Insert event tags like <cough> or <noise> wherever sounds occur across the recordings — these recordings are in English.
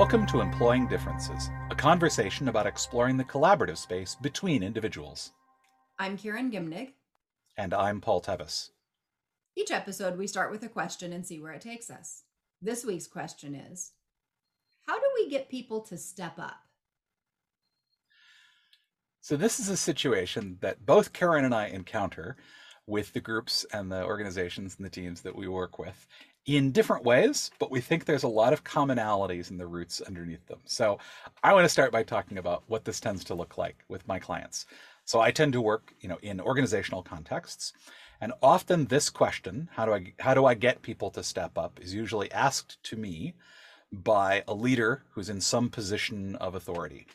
Welcome to Employing Differences, a conversation about exploring the collaborative space between individuals. I'm Karen Gimnig. And I'm Paul Tevis. Each episode, we start with a question and see where it takes us. This week's question is How do we get people to step up? So, this is a situation that both Karen and I encounter with the groups and the organizations and the teams that we work with in different ways, but we think there's a lot of commonalities in the roots underneath them. So, I want to start by talking about what this tends to look like with my clients. So, I tend to work, you know, in organizational contexts, and often this question, how do I how do I get people to step up is usually asked to me by a leader who's in some position of authority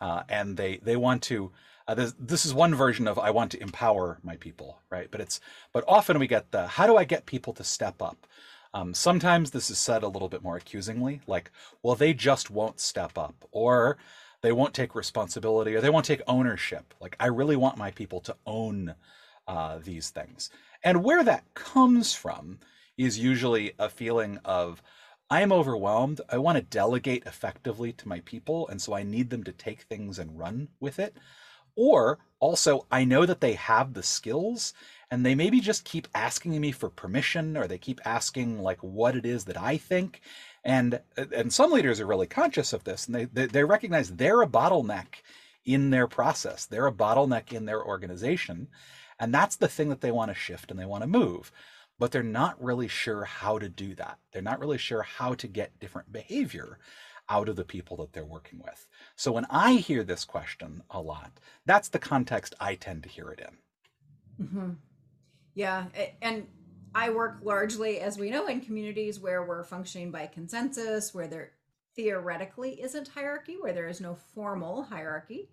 uh, and they they want to. Uh, this, this is one version of I want to empower my people, right? But it's but often we get the how do I get people to step up? Um, sometimes this is said a little bit more accusingly, like, well, they just won't step up, or they won't take responsibility, or they won't take ownership. Like, I really want my people to own uh, these things. And where that comes from is usually a feeling of I am overwhelmed. I want to delegate effectively to my people, and so I need them to take things and run with it. Or also, I know that they have the skills and they maybe just keep asking me for permission or they keep asking like what it is that I think. And and some leaders are really conscious of this and they, they, they recognize they're a bottleneck in their process. They're a bottleneck in their organization. And that's the thing that they want to shift and they want to move but they're not really sure how to do that. They're not really sure how to get different behavior out of the people that they're working with. So when I hear this question a lot, that's the context I tend to hear it in. Mm-hmm. Yeah. And I work largely, as we know, in communities where we're functioning by consensus, where there theoretically isn't hierarchy, where there is no formal hierarchy.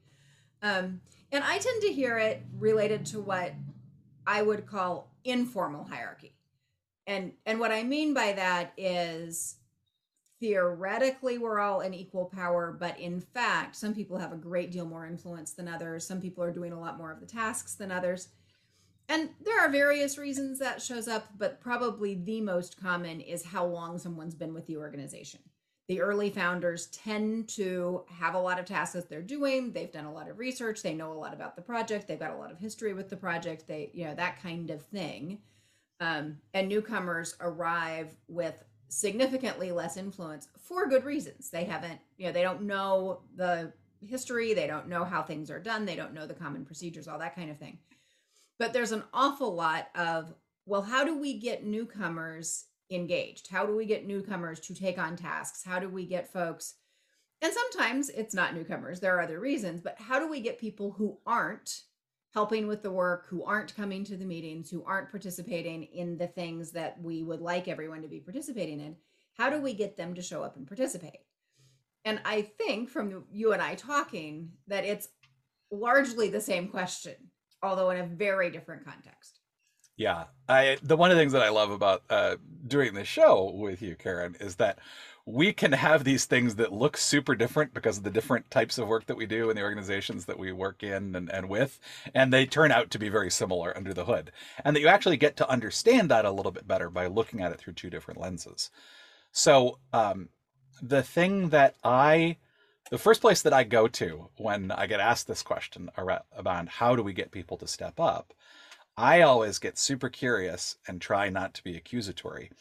Um, and I tend to hear it related to what I would call informal hierarchy and and what i mean by that is theoretically we're all in equal power but in fact some people have a great deal more influence than others some people are doing a lot more of the tasks than others and there are various reasons that shows up but probably the most common is how long someone's been with the organization. The early founders tend to have a lot of tasks that they're doing. They've done a lot of research. They know a lot about the project. They've got a lot of history with the project. They you know that kind of thing. Um, and newcomers arrive with significantly less influence for good reasons. They haven't, you know, they don't know the history, they don't know how things are done, they don't know the common procedures, all that kind of thing. But there's an awful lot of, well, how do we get newcomers engaged? How do we get newcomers to take on tasks? How do we get folks? And sometimes it's not newcomers, there are other reasons, but how do we get people who aren't helping with the work, who aren't coming to the meetings, who aren't participating in the things that we would like everyone to be participating in, how do we get them to show up and participate? And I think from you and I talking that it's largely the same question, although in a very different context. Yeah, I the one of the things that I love about uh, doing this show with you, Karen, is that we can have these things that look super different because of the different types of work that we do and the organizations that we work in and, and with and they turn out to be very similar under the hood and that you actually get to understand that a little bit better by looking at it through two different lenses so um, the thing that i the first place that i go to when i get asked this question about how do we get people to step up i always get super curious and try not to be accusatory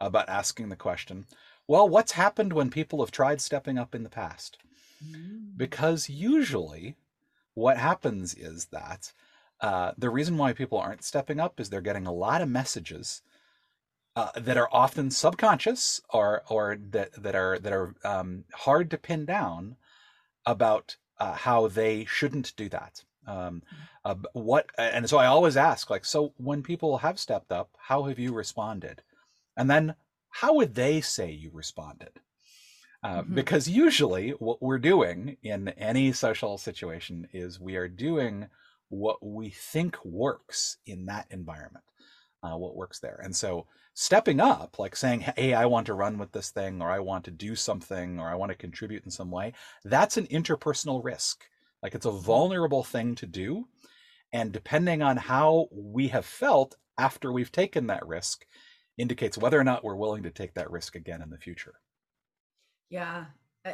about asking the question well, what's happened when people have tried stepping up in the past? Mm. Because usually what happens is that uh, the reason why people aren't stepping up is they're getting a lot of messages uh, that are often subconscious or or that that are that are um, hard to pin down about uh, how they shouldn't do that. Um, mm. uh, what and so I always ask like, so when people have stepped up, how have you responded? And then how would they say you responded? Uh, mm-hmm. Because usually, what we're doing in any social situation is we are doing what we think works in that environment, uh, what works there. And so, stepping up, like saying, Hey, I want to run with this thing, or I want to do something, or I want to contribute in some way, that's an interpersonal risk. Like it's a mm-hmm. vulnerable thing to do. And depending on how we have felt after we've taken that risk, indicates whether or not we're willing to take that risk again in the future. Yeah.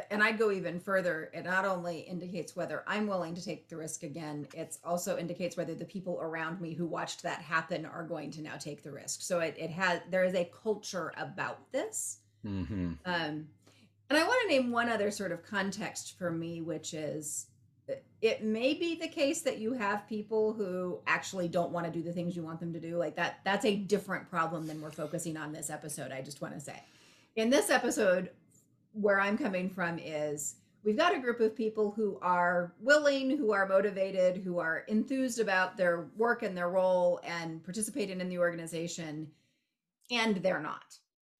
And I'd go even further. It not only indicates whether I'm willing to take the risk again, it also indicates whether the people around me who watched that happen are going to now take the risk. So it, it has there is a culture about this. Mm-hmm. Um, and I want to name one other sort of context for me, which is it may be the case that you have people who actually don't want to do the things you want them to do. Like that, that's a different problem than we're focusing on this episode. I just want to say. In this episode, where I'm coming from is we've got a group of people who are willing, who are motivated, who are enthused about their work and their role and participating in the organization, and they're not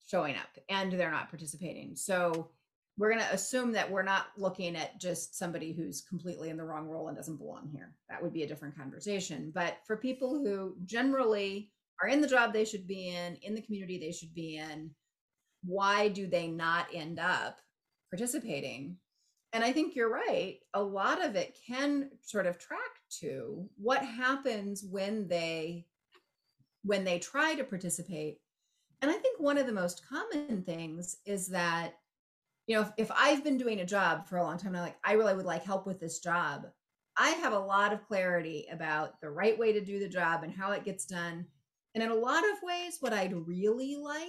showing up and they're not participating. So we're going to assume that we're not looking at just somebody who's completely in the wrong role and doesn't belong here. That would be a different conversation. But for people who generally are in the job they should be in, in the community they should be in, why do they not end up participating? And I think you're right. A lot of it can sort of track to what happens when they when they try to participate. And I think one of the most common things is that you know, if, if I've been doing a job for a long time, I'm like, I really would like help with this job. I have a lot of clarity about the right way to do the job and how it gets done. And in a lot of ways, what I'd really like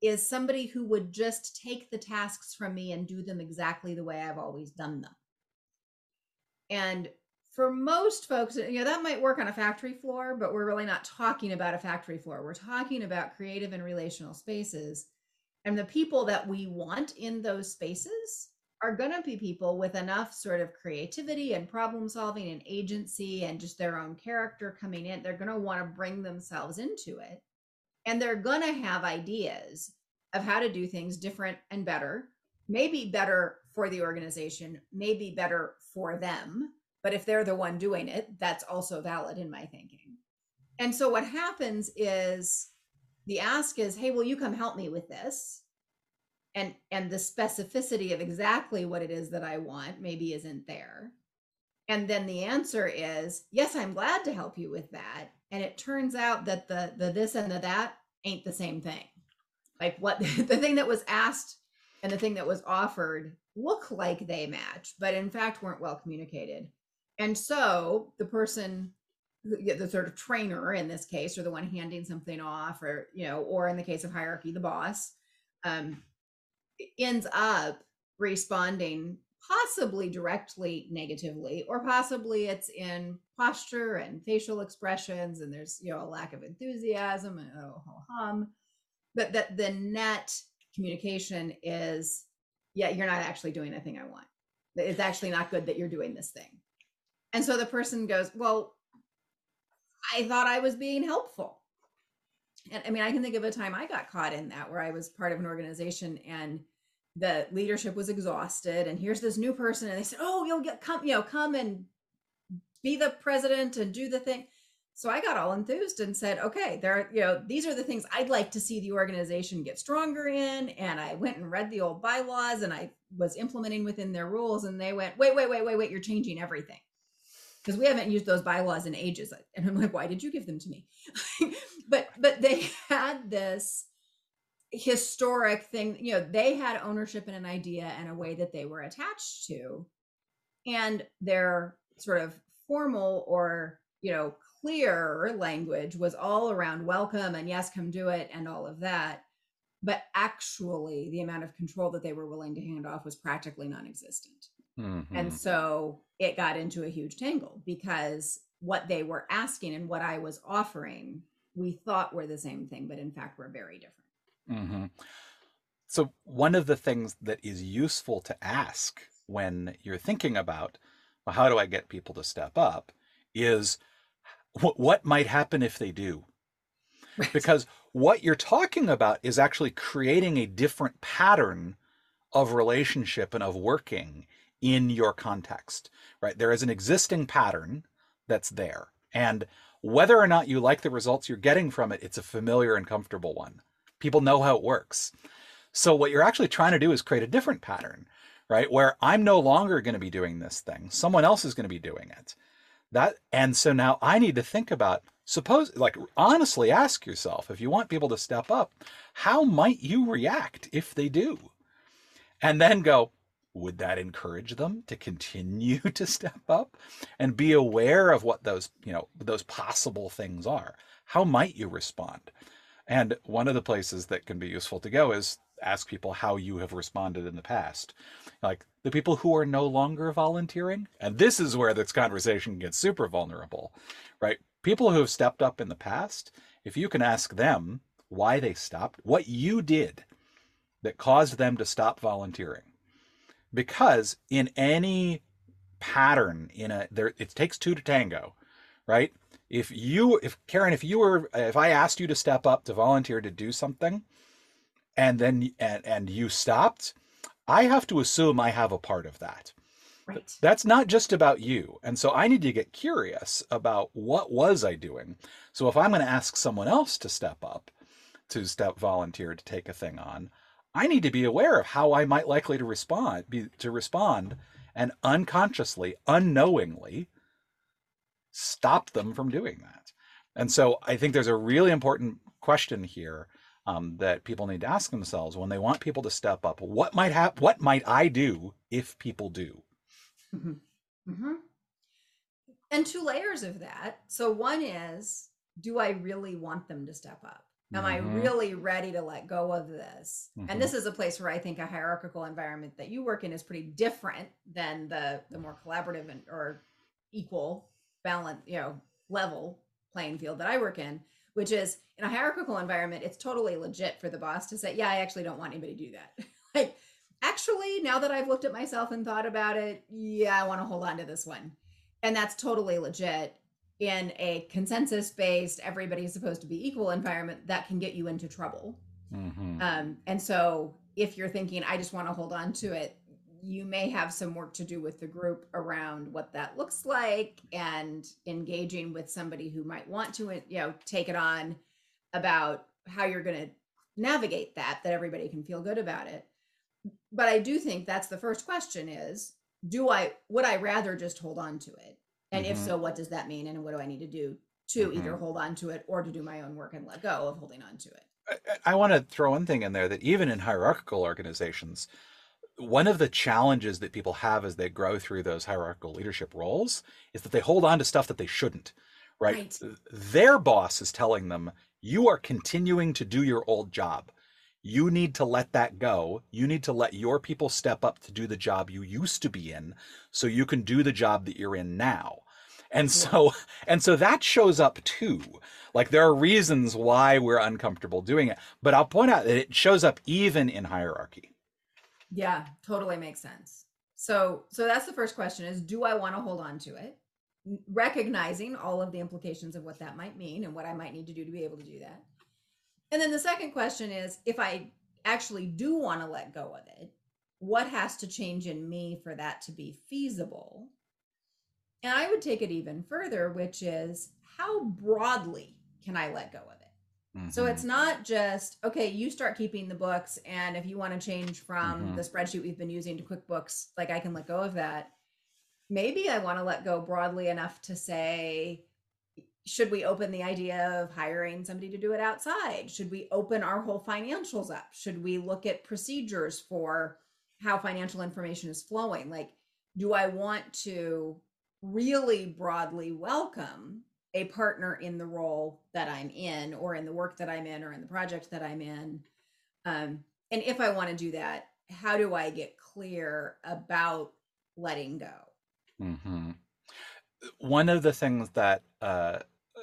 is somebody who would just take the tasks from me and do them exactly the way I've always done them. And for most folks, you know, that might work on a factory floor, but we're really not talking about a factory floor. We're talking about creative and relational spaces. And the people that we want in those spaces are going to be people with enough sort of creativity and problem solving and agency and just their own character coming in. They're going to want to bring themselves into it and they're going to have ideas of how to do things different and better maybe better for the organization maybe better for them but if they're the one doing it that's also valid in my thinking. And so what happens is the ask is hey will you come help me with this? And and the specificity of exactly what it is that i want maybe isn't there. And then the answer is yes i'm glad to help you with that. And it turns out that the the this and the that ain't the same thing. Like what <laughs> the thing that was asked and the thing that was offered look like they match but in fact weren't well communicated. And so the person the sort of trainer in this case or the one handing something off or you know or in the case of hierarchy the boss um ends up responding possibly directly negatively or possibly it's in posture and facial expressions and there's you know a lack of enthusiasm and oh hum. But that the net communication is yeah you're not actually doing the thing i want. It's actually not good that you're doing this thing. And so the person goes well i thought i was being helpful. And i mean i can think of a time i got caught in that where i was part of an organization and the leadership was exhausted and here's this new person and they said oh you'll get come you know come and be the president and do the thing. So i got all enthused and said okay there are, you know these are the things i'd like to see the organization get stronger in and i went and read the old bylaws and i was implementing within their rules and they went wait wait wait wait wait you're changing everything. Because we haven't used those bylaws in ages and i'm like why did you give them to me? <laughs> But but they had this historic thing you know they had ownership in an idea and a way that they were attached to. And their sort of formal or you know clear language was all around welcome and yes come do it and all of that. But actually the amount of control that they were willing to hand off was practically non-existent. Mm-hmm. and so it got into a huge tangle because what they were asking and what i was offering we thought were the same thing but in fact were very different Mm-hmm. So, one of the things that is useful to ask when you're thinking about, well, how do I get people to step up, is what, what might happen if they do? Right. Because what you're talking about is actually creating a different pattern of relationship and of working in your context, right? There is an existing pattern that's there. And whether or not you like the results you're getting from it, it's a familiar and comfortable one. People know how it works. So what you're actually trying to do is create a different pattern, right? Where I'm no longer going to be doing this thing. Someone else is going to be doing it. That and so now I need to think about suppose like honestly ask yourself if you want people to step up, how might you react if they do? And then go, would that encourage them to continue <laughs> to step up and be aware of what those you know those possible things are how might you respond and one of the places that can be useful to go is ask people how you have responded in the past. Like the people who are no longer volunteering and this is where this conversation gets super vulnerable right? People who have stepped up in the past if you can ask them why they stopped what you did that caused them to stop volunteering. Because in any pattern in a there it takes two to tango right if you if karen if you were if i asked you to step up to volunteer to do something and then and, and you stopped i have to assume i have a part of that. Right. that's not just about you. And so i need to get curious about what was i doing. So if i'm going to ask someone else to step up to step volunteer to take a thing on I need to be aware of how I might likely to respond, be to respond, and unconsciously, unknowingly, stop them from doing that. And so I think there's a really important question here um, that people need to ask themselves when they want people to step up. What might happen? What might I do if people do? Mm-hmm. Mm-hmm. And two layers of that. So one is, do I really want them to step up? Am I Mhm. really ready to let go of this? Mhm. And this is a place where I think a hierarchical environment that you work in is pretty different than the the more collaborative and or equal balance, you know, level playing field that I work in, which is in a hierarchical environment, it's totally legit for the boss to say, "Yeah, I actually don't want anybody to do that." <laughs> like, actually, now that I've looked at myself and thought about it, yeah, I want to hold on to this one. And that's totally legit in a consensus based everybody's supposed to be equal environment that can get you into trouble Mhm. um, and so if you're thinking i just want to hold on to it you may have some work to do with the group around what that looks like and engaging with somebody who might want to you know take it on about how you're going to navigate that that everybody can feel good about it but i do think that's the first question is do i would i rather just hold on to it and if Mhm. so what does that mean and what do i need to do to either Mhm. hold on to it or to do my own work and let go of holding on to it I, I want to throw one thing in there that even in hierarchical organizations, one of the challenges that people have as they grow through those hierarchical leadership roles is that they hold on to stuff that they shouldn't, right? Right. Their boss is telling them, you are continuing to do your old job. You need to let that go. You need to let your people step up to do the job you used to be in so you can do the job that you're in now. And so and so that shows up too. Like there are reasons why we're uncomfortable doing it, but I'll point out that it shows up even in hierarchy. Yeah, totally makes sense. So so that's the first question is do I want to hold on to it? Recognizing all of the implications of what that might mean and what I might need to do to be able to do that. And then the second question is if I actually do want to let go of it, what has to change in me for that to be feasible? And I would take it even further, which is how broadly can I let go of it? So it's not just okay. You start keeping the books, and if you want to change from Mhm. the spreadsheet we've been using to QuickBooks, like I can let go of that. Maybe I want to let go broadly enough to say, should we open the idea of hiring somebody to do it outside? Should we open our whole financials up? Should we look at procedures for how financial information is flowing? Like, do I want to really broadly welcome a partner in the role that I'm in, or in the work that I'm in, or in the project that I'm in. Um, and if I want to do that, how do I get clear about letting go? hmm One of the things that uh,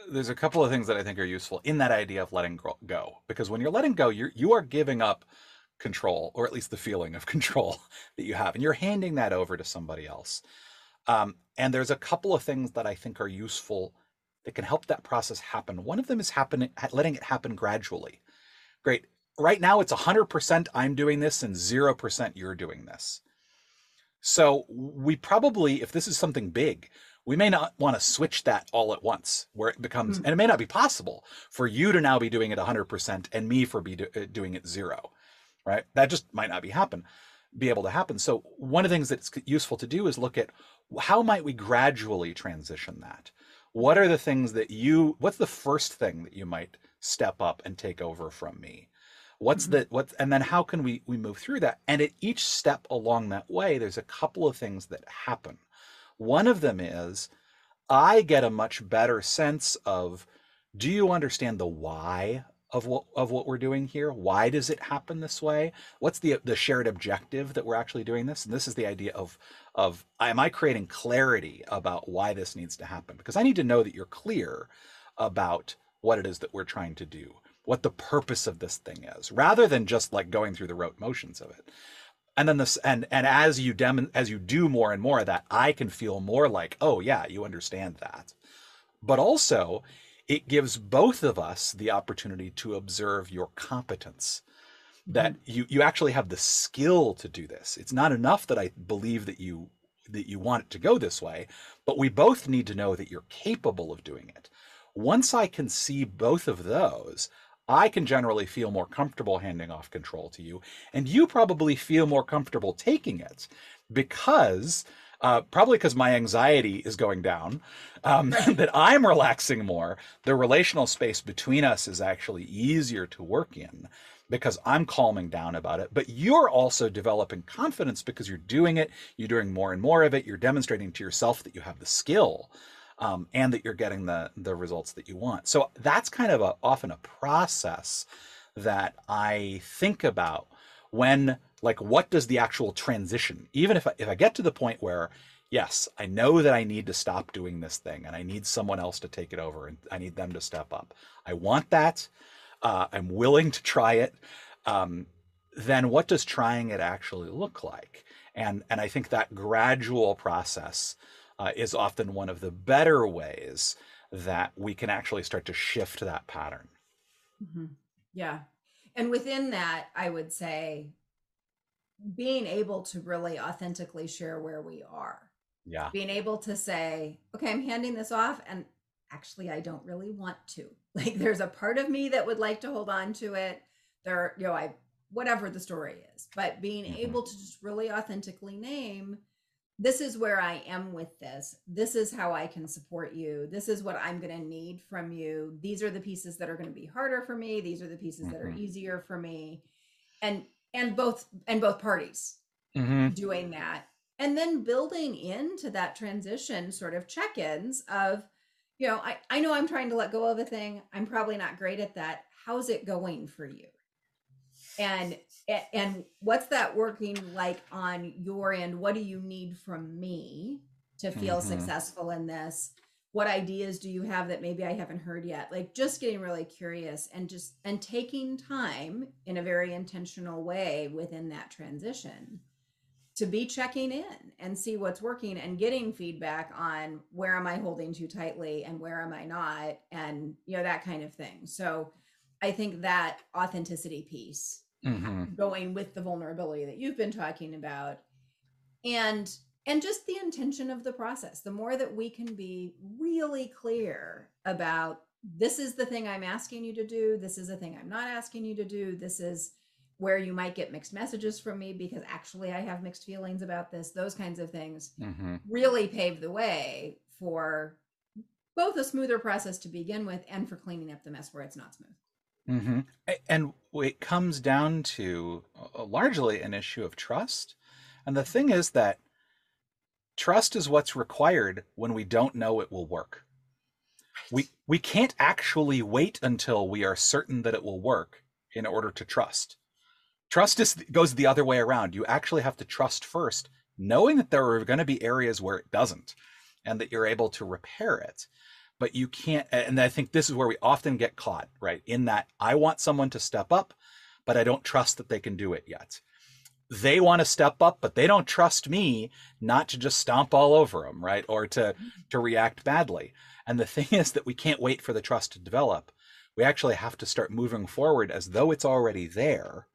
there's a couple of things that I think are useful in that idea of letting go, because when you're letting go, you're you are giving up control, or at least the feeling of <laughs> control that you have, and you're handing that over to somebody else. Um, and there's a couple of things that I think are useful that can help that process happen. One of them is happening, letting it happen gradually. Great. Right now, it's 100% I'm doing this and 0% you're doing this. So we probably, if this is something big, we may not want to switch that all at once where it becomes, Hmm. and it may not be possible for you to now be doing it 100% and me for be do, uh, doing it zero, right? That just might not be happen, be able to happen. So one of the things that's useful to do is look at how might we gradually transition that? What are the things that you, what's the first thing that you might step up and take over from me? What's Mm-hmm. the what and then how can we we move through that? And at each step along that way, there's a couple of things that happen. One of them is I get a much better sense of do you understand the why of what of what we're doing here? Why does it happen this way? What's the the shared objective that we're actually doing this? And this is the idea of of am I creating clarity about why this needs to happen? Because I need to know that you're clear about what it is that we're trying to do, what the purpose of this thing is, rather than just like going through the rote motions of it and then this and and as you dem as you do more and more of that i can feel more like oh yeah you understand that but also it gives both of us the opportunity to observe your competence that mm-hmm. you you actually have the skill to do this. It's not enough that i believe that you that you want it to go this way but we both need to know that you're capable of doing it. Once i can see both of those I can generally feel more comfortable handing off control to you, and you probably feel more comfortable taking it because uh, probably because my anxiety is going down, um, <laughs> that I'm relaxing more. The relational space between us is actually easier to work in because I'm calming down about it. But you're also developing confidence because you're doing it, you're doing more and more of it, you're demonstrating to yourself that you have the skill um, and that you're getting the the results that you want. So that's kind of a, often a process that I think about when like what does the actual transition even if I, if I get to the point where yes I know that I need to stop doing this thing and I need someone else to take it over and I need them to step up I want that uh, I'm willing to try it um, then what does trying it actually look like and and I think that gradual process uh, is often one of the better ways that we can actually start to shift that pattern. Mm-hmm. Yeah. And within that, I would say being able to really authentically share where we are, Yeah. being able to say, okay, I'm handing this off, and actually, I don't really want to. <laughs> Like, there's a part of me that would like to hold on to it. There, you know, I, whatever the story is, but being Mhm. able to just really authentically name, this is where I am with this. This is how I can support you. This is what I'm going to need from you. These are the pieces that are going to be harder for me. These are the pieces that are Mhm. easier for me. And and both and both parties Mm-hmm. doing that. And then building into that transition sort of check-ins of, you know, I, I know I'm trying to let go of a thing. I'm probably not great at that. How's it going for you? And and what's that working like on your end? What do you need from me to feel Mhm. successful in this? What ideas do you have that maybe I haven't heard yet? Like just getting really curious and just and taking time in a very intentional way within that transition to be checking in and see what's working and getting feedback on where am I holding too tightly and where am I not and you know that kind of thing. So I think that authenticity piece Mm-hmm. going with the vulnerability that you've been talking about and and just the intention of the process the more that we can be really clear about this is the thing i'm asking you to do this is the thing i'm not asking you to do this is where you might get mixed messages from me because actually i have mixed feelings about this those kinds of things Mm-hmm. really pave the way for both a smoother process to begin with and for cleaning up the mess where it's not smooth Mm-hmm. And it comes down to uh, largely an issue of trust. And the thing is that trust is what's required when we don't know it will work. We we can't actually wait until we are certain that it will work in order to trust. Trust is goes the other way around. You actually have to trust first, knowing that there are going to be areas where it doesn't and that you're able to repair it but you can't and i think this is where we often get caught right in that i want someone to step up but i don't trust that they can do it yet. They want to step up but they don't trust me not to just stomp all over them right or to mm-hmm. to react badly. And the <laughs> thing is that we can't wait for the trust to develop. We actually have to start moving forward as though it's already there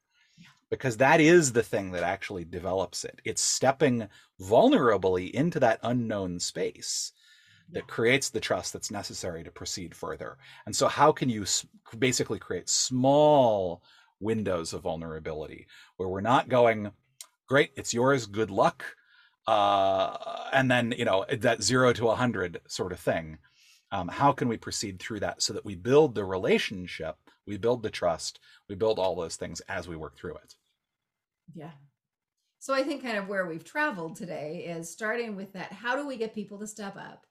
because that is the thing that actually develops it. It's stepping vulnerably into that unknown space that creates the trust that's necessary to proceed further. And so, how can you basically create small windows of vulnerability where we're not going, great, it's yours, good luck, uh, and then, you know, that zero to a 100 sort of thing. Um, how can we proceed through that so that we build the relationship, we build the trust, we build all those things as we work through it? Yeah. So I think kind of where we've traveled today is starting with that how do we get people to step up?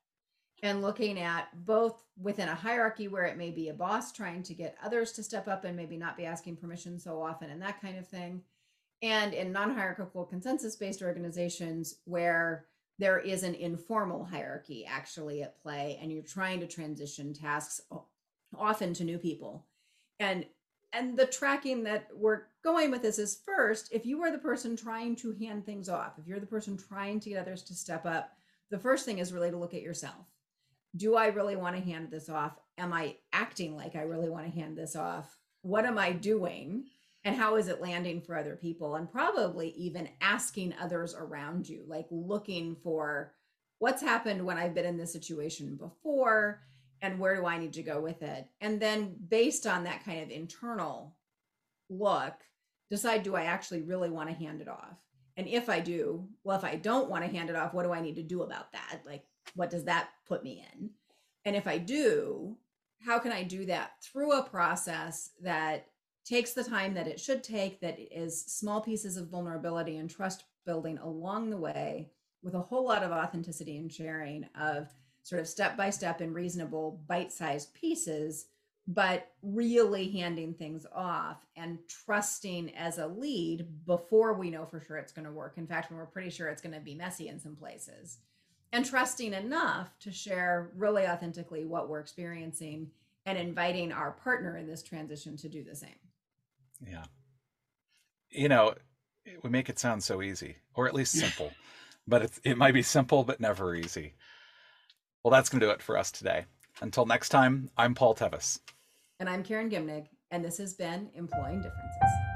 And looking at both within a hierarchy where it may be a boss trying to get others to step up and maybe not be asking permission so often and that kind of thing. And in non hierarchical consensus based organizations where there is an informal hierarchy actually at play and you're trying to transition tasks often to new people and and the tracking that we're going with this is first if you are the person trying to hand things off if you're the person trying to get others to step up the first thing is really to look at yourself do i really want to hand this off? Am i acting like i really want to hand this off? What am i doing? And how is it landing for other people? And probably even asking others around you like looking for what's happened when i've been in this situation before and where do i need to go with it? And then based on that kind of internal look decide do i actually really want to hand it off? And if i do well if i don't want to hand it off what do i need to do about that? Like what does that put me in and if i do how can i do that through a process that takes the time that it should take, that is small pieces of vulnerability and trust building along the way with a whole lot of authenticity and sharing of sort of step by step and reasonable bite sized pieces, but really handing things off and trusting as a lead before we know for sure it's going to work. In fact, when we're pretty sure it's going to be messy in some places, and trusting enough to share really authentically what we're experiencing and inviting our partner in this transition to do the same. Yeah. You know, we make it sound so easy, or at least simple, <laughs> but it might be simple, but never easy. Well, that's going to do it for us today. Until next time, I'm Paul Tevis. And I'm Karen Gimnig, and this has been Employing Differences.